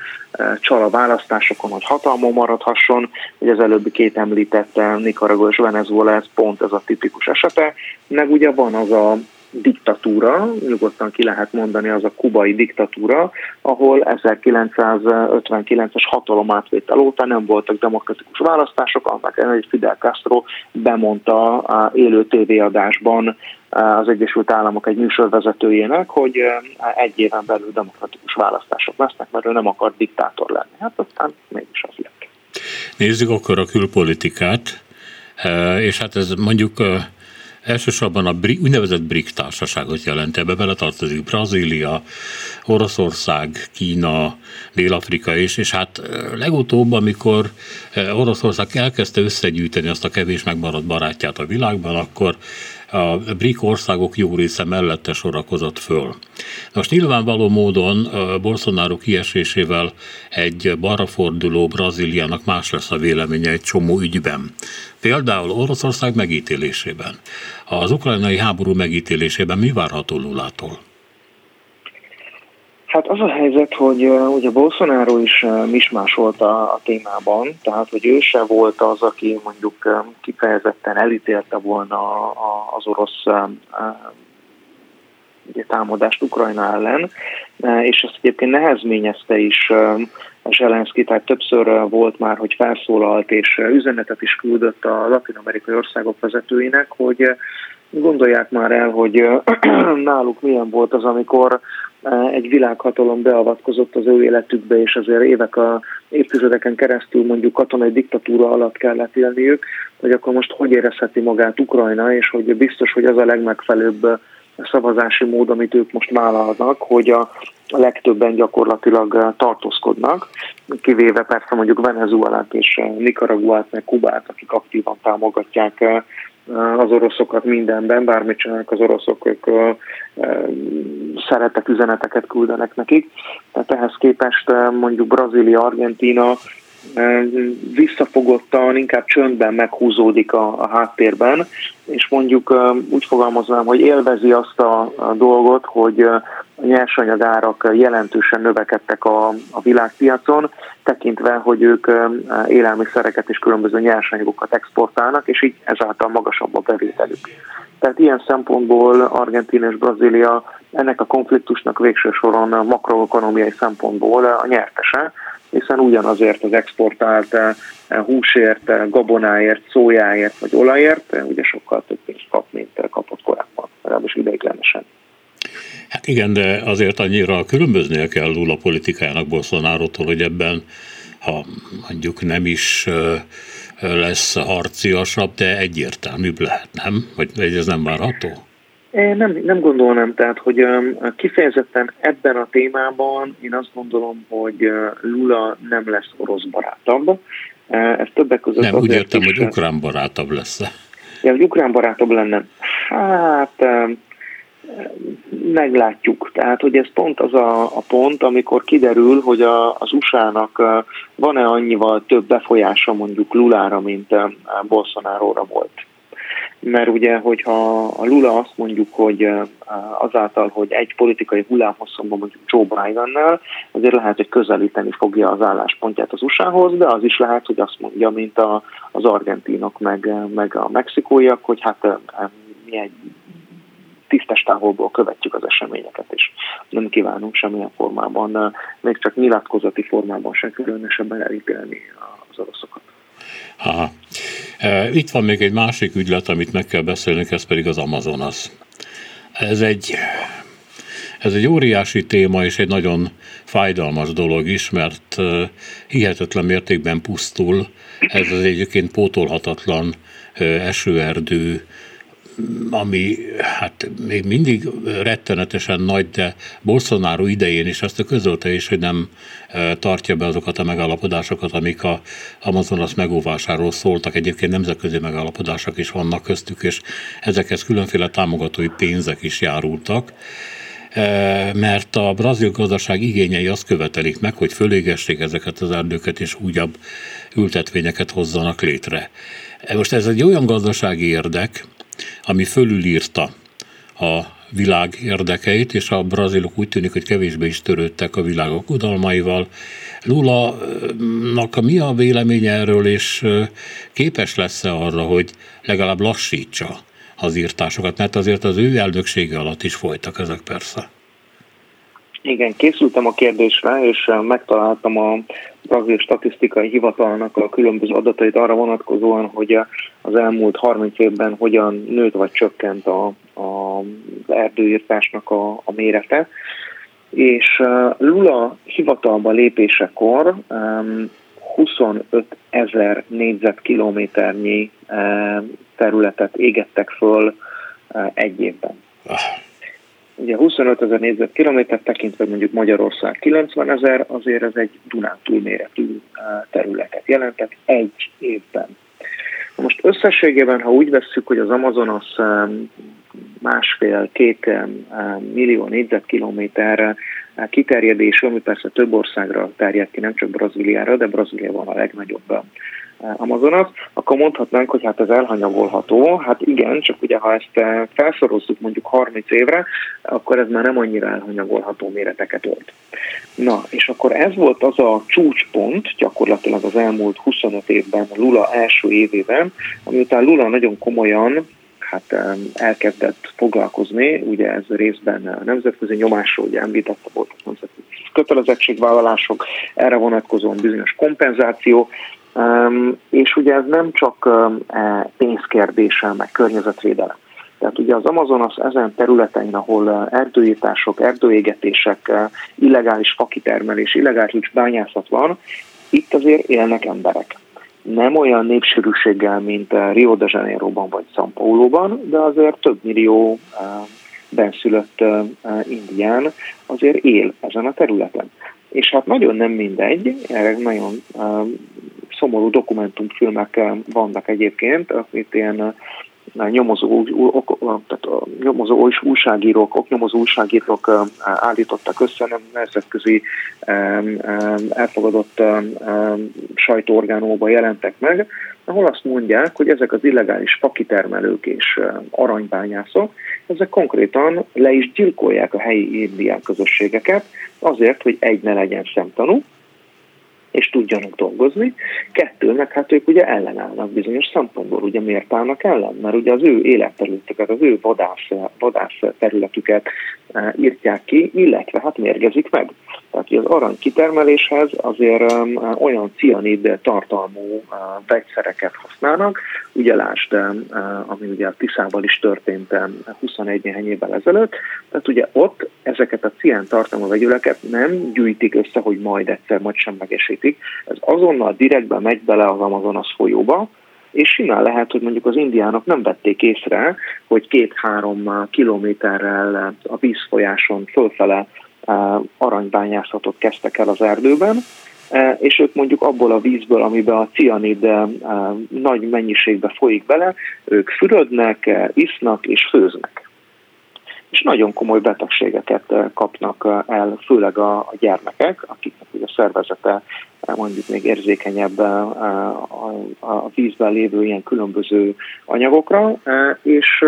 csal a választásokon, hogy hatalmon maradhasson, hogy az előbbi két említett Nicaragua és Venezuela, ez pont ez a tipikus esete, meg ugye van az a diktatúra, nyugodtan ki lehet mondani, az a kubai diktatúra, ahol 1959-es hatalomátvétel óta nem voltak demokratikus választások, annak ellenére, hogy Fidel Castro bemondta a élő tévéadásban az Egyesült Államok egy műsorvezetőjének, hogy egy éven belül demokratikus választások lesznek, mert ő nem akar diktátor lenni. Hát aztán mégis az lett. Nézzük akkor a külpolitikát, és hát ez mondjuk elsősorban a BRIC, úgynevezett BRIC társaságot jelent. Ebbe beletartozik Brazília, Oroszország, Kína, Dél-Afrika is, és hát legutóbb, amikor Oroszország elkezdte összegyűjteni azt a kevés megmaradt barátját a világban, akkor a BRIC országok jó része mellette sorakozott föl. Most nyilvánvaló módon Bolsonaro kiesésével egy balraforduló Brazíliának más lesz a véleménye egy csomó ügyben. Például Oroszország megítélésében. Az ukrajnai háború megítélésében mi várható Lulától? Hát az a helyzet, hogy ugye Bolsonaro is mismásolt a, a témában, tehát hogy ő se volt az, aki mondjuk kifejezetten elítélte volna az orosz ugye, támadást Ukrajna ellen, és ezt egyébként nehezményezte is Zelenszky, tehát többször volt már, hogy felszólalt és üzenetet is küldött a latin-amerikai országok vezetőinek, hogy gondolják már el, hogy náluk milyen volt az, amikor egy világhatalom beavatkozott az ő életükbe, és azért évek a évtizedeken keresztül mondjuk katonai diktatúra alatt kellett élniük, hogy akkor most hogy érezheti magát Ukrajna, és hogy biztos, hogy az a legmegfelelőbb szavazási mód, amit ők most vállalnak, hogy a legtöbben gyakorlatilag tartózkodnak, kivéve persze mondjuk Venezuelát és Nicaraguát, meg Kubát, akik aktívan támogatják az oroszokat mindenben, bármit csinálnak az oroszok, ők szeretek üzeneteket küldenek nekik. Tehát ehhez képest mondjuk Brazília, Argentína visszafogottan, inkább csöndben meghúzódik a, a háttérben, és mondjuk úgy fogalmaznám, hogy élvezi azt a, a dolgot, hogy a nyersanyagárak jelentősen növekedtek a, a világpiacon, tekintve, hogy ők élelmiszereket és különböző nyersanyagokat exportálnak, és így ezáltal magasabb a bevételük. Tehát ilyen szempontból Argentina és Brazília ennek a konfliktusnak végső soron makroekonomiai szempontból a nyertese, hiszen ugyanazért az exportált eh, húsért, eh, gabonáért, szójáért vagy olajért eh, ugye sokkal több pénzt kap, mint kapott korábban, legalábbis ideiglenesen. Hát igen, de azért annyira különböznie kell Lula politikájának Bolsonaro-tól, hogy ebben, ha mondjuk nem is lesz harciasabb, de egyértelműbb lehet, nem? Vagy ez nem várható? Nem, nem gondolnám, tehát, hogy kifejezetten ebben a témában én azt gondolom, hogy Lula nem lesz orosz barátabb. Ez többek között Nem, úgy értem, is, hogy ukrán barátabb lesz. Ja, hogy ukrán barátabb lenne. Hát meglátjuk. Tehát, hogy ez pont az a, a pont, amikor kiderül, hogy a, az USA-nak van-e annyival több befolyása mondjuk Lulára, mint Bolsonaro-ra volt mert ugye, hogyha a Lula azt mondjuk, hogy azáltal, hogy egy politikai hullámhosszomban mondjuk Joe Biden-nel, azért lehet, hogy közelíteni fogja az álláspontját az USA-hoz, de az is lehet, hogy azt mondja, mint a, az argentinok, meg, meg a mexikóiak, hogy hát mi egy tisztes távolból követjük az eseményeket, és nem kívánunk semmilyen formában, még csak nyilatkozati formában sem különösebben elítélni az oroszokat. Aha. E, itt van még egy másik ügylet, amit meg kell beszélnünk, ez pedig az Amazonas. Ez egy, ez egy óriási téma, és egy nagyon fájdalmas dolog is, mert e, hihetetlen mértékben pusztul. Ez az egyébként pótolhatatlan e, esőerdő, ami hát még mindig rettenetesen nagy, de Bolsonaro idején is azt a közölte is, hogy nem e, tartja be azokat a megállapodásokat, amik a Amazonas megóvásáról szóltak. Egyébként nemzetközi megállapodások is vannak köztük, és ezekhez különféle támogatói pénzek is járultak e, mert a brazil gazdaság igényei azt követelik meg, hogy fölégessék ezeket az erdőket, és újabb ültetvényeket hozzanak létre. Most ez egy olyan gazdasági érdek, ami fölülírta a világ érdekeit, és a brazilok úgy tűnik, hogy kevésbé is törődtek a világok udalmaival. Lula-nak mi a véleménye erről, és képes lesz-e arra, hogy legalább lassítsa az írtásokat, mert azért az ő elnöksége alatt is folytak ezek persze. Igen, készültem a kérdésre, és megtaláltam a brazil statisztikai hivatalnak a különböző adatait arra vonatkozóan, hogy az elmúlt 30 évben hogyan nőtt vagy csökkent a, a, erdőírtásnak a, a mérete. És Lula hivatalba lépésekor 25 ezer négyzetkilométernyi területet égettek föl egy évben. Ugye 25 ezer négyzetkilométer tekintve mondjuk Magyarország 90 ezer, azért ez egy Dunántúl méretű területet jelentett egy évben. Most összességében, ha úgy vesszük, hogy az Amazonas másfél-két millió négyzetkilométerre kiterjedésű, ami persze több országra terjed ki, nem csak Brazíliára, de Brazília van a legnagyobb Amazonas, akkor mondhatnánk, hogy hát ez elhanyagolható. Hát igen, csak ugye ha ezt eh, felszorozzuk mondjuk 30 évre, akkor ez már nem annyira elhanyagolható méreteket ölt. Na, és akkor ez volt az a csúcspont gyakorlatilag az elmúlt 25 évben, Lula első évében, amiután Lula nagyon komolyan hát elkezdett foglalkozni, ugye ez részben nemzetközi nyomásról, ugye említette volt a nemzetközi kötelezettségvállalások, erre vonatkozóan bizonyos kompenzáció, és ugye ez nem csak e, pénzkérdése, meg környezetvédelem. Tehát ugye az Amazonas ezen területein, ahol erdőírtások, erdőégetések, illegális fakitermelés, illegális bányászat van, itt azért élnek emberek. Nem olyan népsűrűséggel, mint Rio de Janeiroban vagy São Paulo-ban, de azért több millió benszülött indián azért él ezen a területen. És hát nagyon nem mindegy, erre nagyon szomorú dokumentumfilmek vannak egyébként, itt ilyen nyomozó, tehát nyomozó újságírók, oknyomozó újságírók állítottak össze, nem nemzetközi elfogadott sajtóorgánóban jelentek meg, ahol azt mondják, hogy ezek az illegális fakitermelők és aranybányászok, ezek konkrétan le is gyilkolják a helyi indián közösségeket, azért, hogy egy ne legyen szemtanú, és tudjanak dolgozni. Kettő, hát ők ugye ellenállnak bizonyos szempontból. Ugye miért állnak ellen? Mert ugye az ő életterületüket, az ő vadász, vadász területüket e, írtják ki, illetve hát mérgezik meg. Tehát az arany kitermeléshez azért um, olyan cianid tartalmú uh, vegyszereket használnak, ugye lásd, um, uh, ami ugye a Tiszával is történt 21 néhány évvel ezelőtt, tehát ugye ott ezeket a cián tartalmú vegyüleket nem gyűjtik össze, hogy majd egyszer majd sem megesítik, ez azonnal direktben megy bele az Amazonas folyóba, és simán lehet, hogy mondjuk az indiánok nem vették észre, hogy két-három kilométerrel a vízfolyáson fölfele aranybányászatot kezdtek el az erdőben, és ők mondjuk abból a vízből, amiben a cianid nagy mennyiségbe folyik bele, ők fürödnek, isznak és főznek. És nagyon komoly betegségeket kapnak el, főleg a, gyermekek, akiknek a szervezete mondjuk még érzékenyebb a vízben lévő ilyen különböző anyagokra, és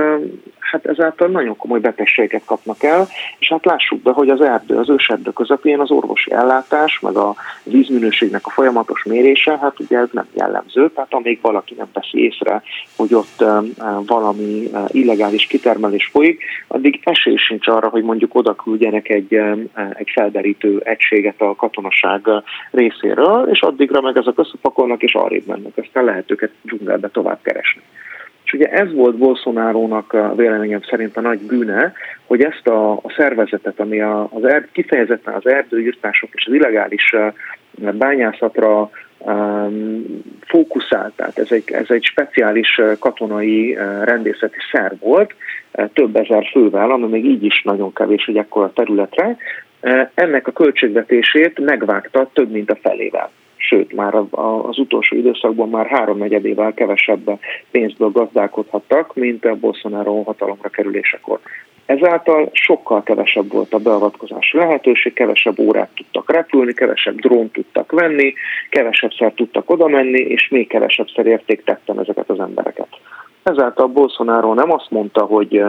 hát ezáltal nagyon komoly betegséget kapnak el, és hát lássuk be, hogy az erdő, az őserdő közepén az orvosi ellátás, meg a vízminőségnek a folyamatos mérése, hát ugye ez nem jellemző, tehát amíg valaki nem teszi észre, hogy ott valami illegális kitermelés folyik, addig esély sincs arra, hogy mondjuk oda küldjenek egy, egy felderítő egységet a katonaság részéről, és addigra meg ezek összepakolnak és arrébb mennek, aztán lehet őket dzsungelbe tovább keresni. És ugye ez volt Bolsonaro-nak véleményem szerint a nagy bűne, hogy ezt a, a szervezetet, ami a, az erd, kifejezetten az erdőírtások és az illegális bányászatra um, fókuszált, tehát ez egy, ez egy speciális katonai rendészeti szerv volt, több ezer fővel, ami még így is nagyon kevés, hogy ekkora területre, ennek a költségvetését megvágta több mint a felével sőt, már az utolsó időszakban már háromnegyedével kevesebb pénzből gazdálkodhattak, mint a Bolsonaro hatalomra kerülésekor. Ezáltal sokkal kevesebb volt a beavatkozási lehetőség, kevesebb órát tudtak repülni, kevesebb drónt tudtak venni, szer tudtak oda menni, és még szer értéktettem ezeket az embereket. Ezáltal Bolsonaro nem azt mondta, hogy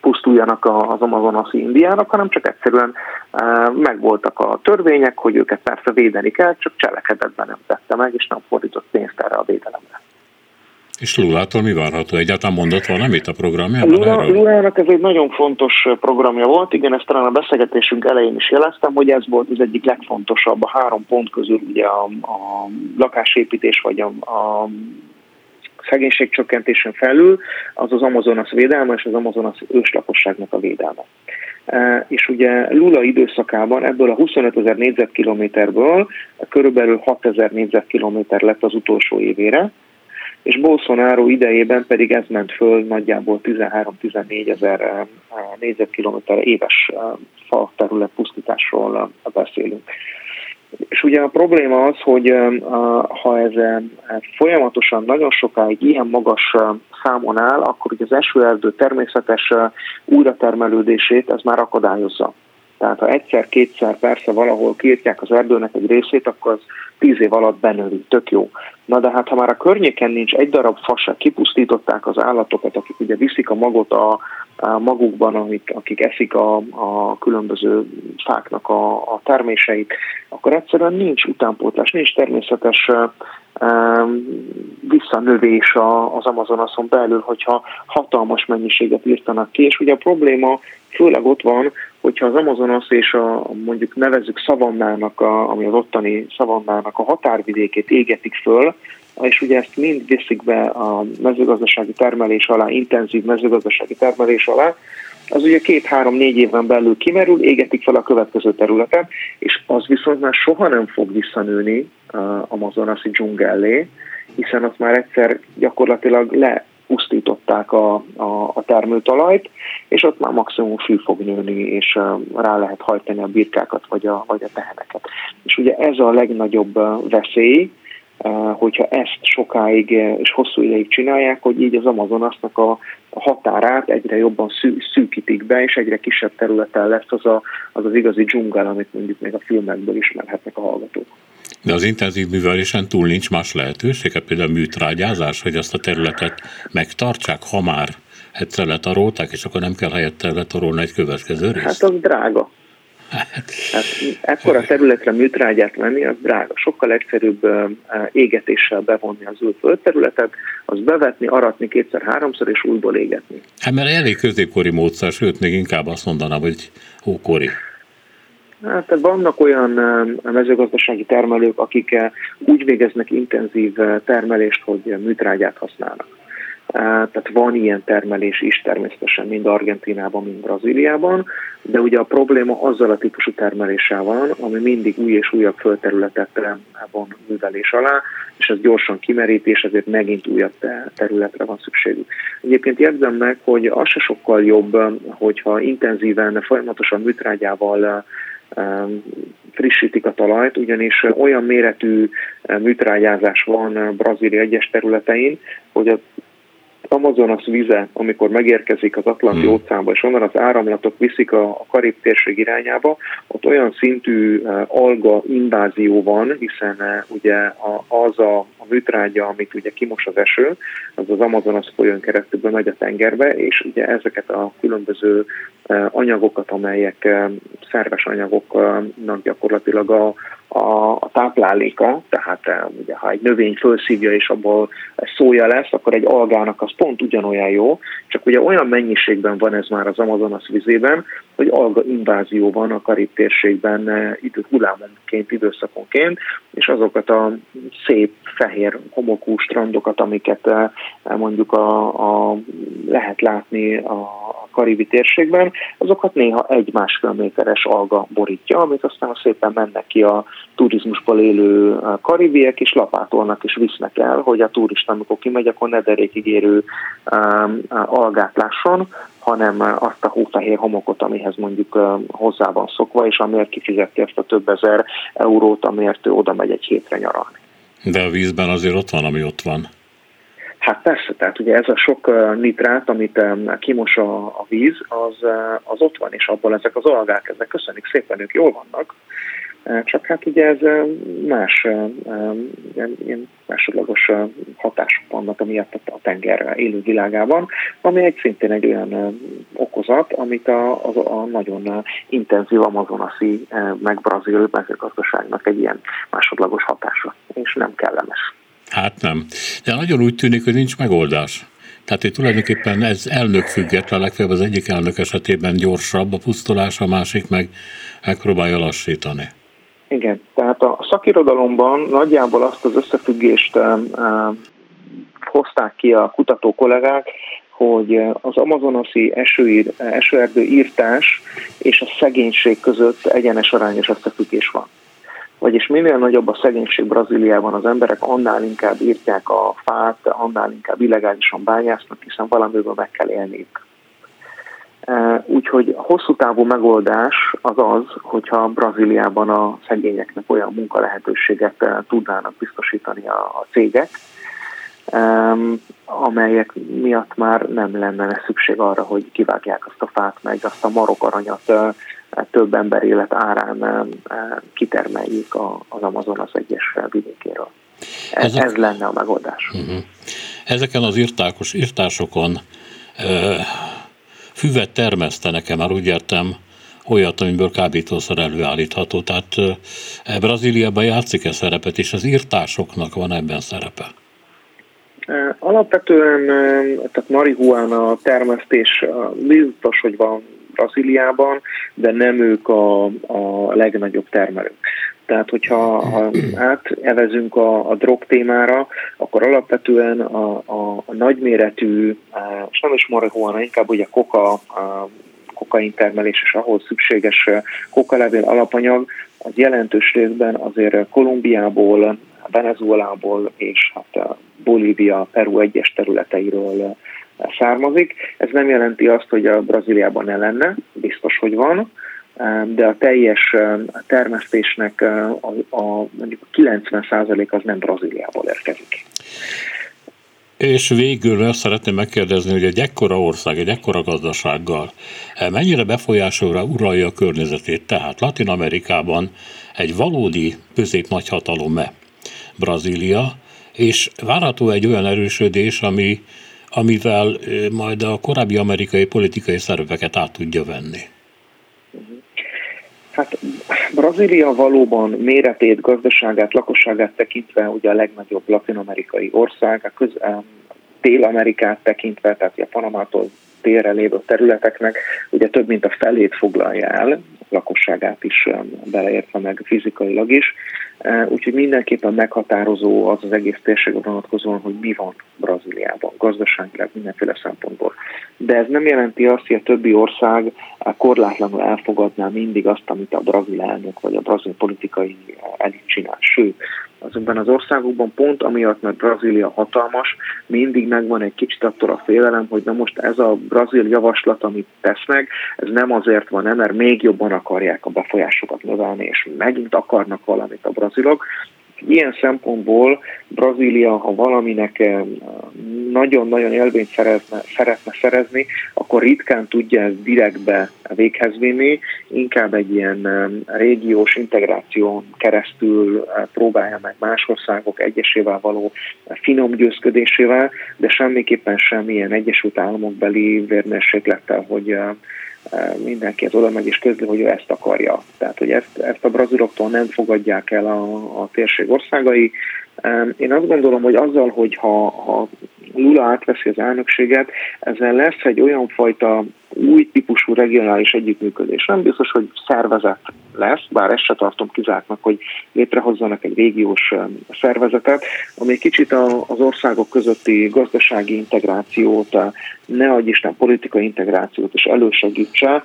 pusztuljanak az amazonaszi indiának, hanem csak egyszerűen megvoltak a törvények, hogy őket persze védeni kell, csak cselekedetben nem tette meg, és nem fordított pénzt erre a védelemre. És Lulától mi várható? Egyáltalán mondott valamit a programjában Lula, Lulának ez egy nagyon fontos programja volt, igen, ezt talán a beszélgetésünk elején is jeleztem, hogy ez volt az egyik legfontosabb a három pont közül, ugye a, a lakásépítés vagy a, a szegénység csökkentésen felül, az az Amazonas védelme és az Amazonas őslakosságnak a védelme. E, és ugye Lula időszakában ebből a 25 ezer négyzetkilométerből körülbelül 6 ezer négyzetkilométer lett az utolsó évére, és Bolsonaro idejében pedig ez ment föl nagyjából 13-14 ezer eh, négyzetkilométer éves fa terület pusztításról beszélünk. És ugye a probléma az, hogy ha ez folyamatosan nagyon sokáig ilyen magas számon áll, akkor ugye az esőerdő természetes újratermelődését ez már akadályozza. Tehát ha egyszer-kétszer persze valahol kiirtják az erdőnek egy részét, akkor az tíz év alatt benőri, tök jó. Na de hát ha már a környéken nincs egy darab fa se, kipusztították az állatokat, akik ugye viszik a magot a, a magukban, amik, akik eszik a, a különböző fáknak a, a terméseit, akkor egyszerűen nincs utánpótlás, nincs természetes visszanövés az Amazonason belül, hogyha hatalmas mennyiséget írtanak ki, és ugye a probléma főleg ott van, hogyha az Amazonas és a mondjuk nevezzük szavannának, a, ami az ottani szavannának a határvidékét égetik föl, és ugye ezt mind viszik be a mezőgazdasági termelés alá, intenzív mezőgazdasági termelés alá, az ugye két-három-négy évben belül kimerül, égetik fel a következő területet, és az viszont már soha nem fog visszanőni a amazonasi dzsungellé, hiszen ott már egyszer gyakorlatilag le pusztították a, a, a termőtalajt, és ott már maximum fű fog nőni, és rá lehet hajtani a birkákat vagy a, vagy a teheneket. És ugye ez a legnagyobb veszély, hogyha ezt sokáig és hosszú ideig csinálják, hogy így az Amazonasnak a, határát egyre jobban szű, szűkítik be, és egyre kisebb területen lesz az, a, az az igazi dzsungel, amit mondjuk még a filmekből ismerhetnek a hallgatók. De az intenzív művelésen túl nincs más lehetősége, például műtrágyázás, hogy azt a területet megtartsák, ha már egyszer letarolták, és akkor nem kell helyette letarolni egy következő részt? Hát az drága. Hát, ekkora területre műtrágyát venni, az drága. Sokkal egyszerűbb égetéssel bevonni az új földterületet, az bevetni, aratni kétszer-háromszor, és újból égetni. Hát mert elég középkori módszer, sőt, még inkább azt mondanám, hogy ókori. Hát vannak olyan mezőgazdasági termelők, akik úgy végeznek intenzív termelést, hogy műtrágyát használnak. Tehát van ilyen termelés is természetesen mind Argentinában, mind Brazíliában, de ugye a probléma azzal a típusú termeléssel van, ami mindig új és újabb földterületet van művelés alá, és ez gyorsan kimerít, ezért megint újabb területre van szükségük. Egyébként jegyzem meg, hogy az se sokkal jobb, hogyha intenzíven, folyamatosan műtrágyával frissítik a talajt, ugyanis olyan méretű műtrágyázás van Brazília egyes területein, hogy a Amazonas vize, amikor megérkezik az Atlanti hmm. óceánba, és onnan az áramlatok viszik a, Karib térség irányába, ott olyan szintű uh, alga invázió van, hiszen uh, ugye az a, a műtrágya, amit ugye kimos az eső, az az Amazonas folyón keresztül megy a tengerbe, és ugye ezeket a különböző uh, anyagokat, amelyek szerves anyagoknak gyakorlatilag a, a, a tápláléka, tehát eh, ugye, ha egy növény felszívja és abból szója lesz, akkor egy algának az pont ugyanolyan jó, csak ugye olyan mennyiségben van ez már az Amazonas vizében, hogy alga invázió van a Karib térségben eh, idő, hullámonként, időszakonként, és azokat a szép fehér homokú strandokat, amiket eh, mondjuk a, a, lehet látni a karibi térségben, azokat néha egy-másfél méteres alga borítja, amit aztán szépen mennek ki a turizmusból élő karibiek, és lapátolnak és visznek el, hogy a turista, amikor kimegy, akkor ne derékigérő algát lásson, hanem azt a hófehér homokot, amihez mondjuk hozzá van szokva, és amiért kifizeti ezt a több ezer eurót, amiért ő oda megy egy hétre nyaralni. De a vízben azért ott van, ami ott van. Hát persze, tehát ugye ez a sok nitrát, amit kimos a, a víz, az, az ott van, és abból ezek az algák, ezek köszönjük szépen, ők jól vannak, Csak hát ugye ez más ilyen másodlagos hatások vannak amiatt a tenger élő világában, ami egy szintén egy olyan okozat, amit a, a, a nagyon intenzív amazonaszi meg brazil mezőgazdaságnak egy ilyen másodlagos hatása, és nem kellemes. Hát nem. De nagyon úgy tűnik, hogy nincs megoldás. Tehát hogy tulajdonképpen ez elnök független, legfeljebb az egyik elnök esetében gyorsabb a pusztulás, a másik meg megpróbálja lassítani. Igen, tehát a szakirodalomban nagyjából azt az összefüggést hozták ki a kutató kollégák, hogy az amazonaszi esőír, esőerdő írtás és a szegénység között egyenes arányos összefüggés van. Vagyis minél nagyobb a szegénység Brazíliában, az emberek annál inkább írtják a fát, annál inkább illegálisan bányásznak, hiszen valamiből meg kell élniük. Úgyhogy a hosszú távú megoldás az az, hogyha Brazíliában a szegényeknek olyan munkalehetőséget tudnának biztosítani a, a cégek, amelyek miatt már nem lenne szükség arra, hogy kivágják azt a fát, meg azt a marokaranyat több ember élet árán kitermeljük az Amazonas egyes vidékéről. Ez, Ezek, ez lenne a megoldás. Uh-huh. Ezeken az írtákos, írtásokon füvet termesztenek-e, már úgy értem, olyat, amiből kábítószer előállítható. Tehát e, Brazíliában játszik-e szerepet, és az írtásoknak van ebben szerepe? Alapvetően tehát marihuana termesztés biztos, hogy van Brazíliában, de nem ők a, a legnagyobb termelők. Tehát, hogyha ha átevezünk a, a drog témára, akkor alapvetően a, a, a nagyméretű, és nem is marihuana, inkább ugye koka, a kokain termelés és ahhoz szükséges kokalevél alapanyag, az jelentős részben azért Kolumbiából, Venezuelából és hát Bolívia, Peru egyes területeiről származik. Ez nem jelenti azt, hogy a Brazíliában ne lenne, biztos, hogy van, de a teljes termesztésnek a, a mondjuk a 90% az nem Brazíliából érkezik. És végül azt szeretném megkérdezni, hogy egy ekkora ország, egy ekkora gazdasággal eh, mennyire befolyásolra uralja a környezetét. Tehát Latin Amerikában egy valódi közép-nagyhatalom-e Brazília, és várható egy olyan erősödés, ami, amivel eh, majd a korábbi amerikai politikai szerveket át tudja venni. Hát Brazília valóban méretét, gazdaságát, lakosságát tekintve ugye a legnagyobb latin-amerikai ország, a köz, Dél-Amerikát tekintve, tehát a Panamától délre lévő területeknek ugye több mint a felét foglalja el, lakosságát is beleértve meg fizikailag is. Úgyhogy mindenképpen meghatározó az az egész térségre vonatkozóan, hogy mi van Brazíliában, gazdaságilag mindenféle szempontból. De ez nem jelenti azt, hogy a többi ország korlátlanul elfogadná mindig azt, amit a brazil elnök vagy a brazil politikai elit csinál. Sőt, azokban az országokban pont amiatt, mert Brazília hatalmas, mindig megvan egy kicsit attól a félelem, hogy na most ez a brazil javaslat, amit tesznek, ez nem azért van, mert még jobban akarják a befolyásokat növelni, és megint akarnak valamit a brazilok, Ilyen szempontból Brazília, ha valaminek eh, nagyon-nagyon élvényt szeretne, szeretne szerezni, akkor ritkán tudja ezt direktbe véghez vinni, inkább egy ilyen eh, régiós integráción keresztül eh, próbálja meg más országok egyesével való finom győzködésével, de semmiképpen semmilyen Egyesült Államok beli vérmérséklettel, hogy mindenki oda megy és közli, hogy ő ezt akarja. Tehát, hogy ezt, ezt a braziloktól nem fogadják el a, a térség országai. Én azt gondolom, hogy azzal, hogy ha Lula átveszi az elnökséget, ezzel lesz egy olyan fajta új típusú regionális együttműködés. Nem biztos, hogy szervezet lesz, bár ezt se tartom kizártnak, hogy létrehozzanak egy régiós szervezetet, ami kicsit az országok közötti gazdasági integrációt, ne adj Isten politikai integrációt is elősegítse.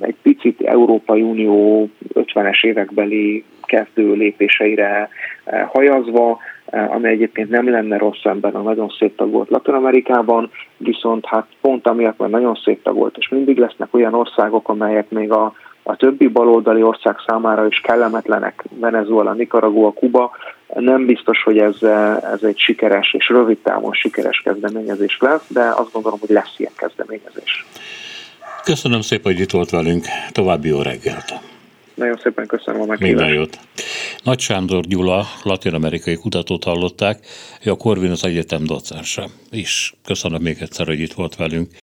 Egy picit Európai Unió 50-es évekbeli kezdő lépéseire hajazva, ami egyébként nem lenne rossz szemben a nagyon szép tagolt Latin Amerikában, viszont hát pont amiatt, mert nagyon szép tagolt, és mindig lesznek olyan országok, amelyek még a, a többi baloldali ország számára is kellemetlenek, Venezuela, Nicaragua, Kuba, nem biztos, hogy ez, ez egy sikeres és rövid távon sikeres kezdeményezés lesz, de azt gondolom, hogy lesz ilyen kezdeményezés. Köszönöm szépen, hogy itt volt velünk. További jó reggelt! Nagyon szépen köszönöm a meghívást. Minden jót. Nagy Sándor Gyula, latin-amerikai kutatót hallották, a Corvinus Egyetem docense is. Köszönöm még egyszer, hogy itt volt velünk.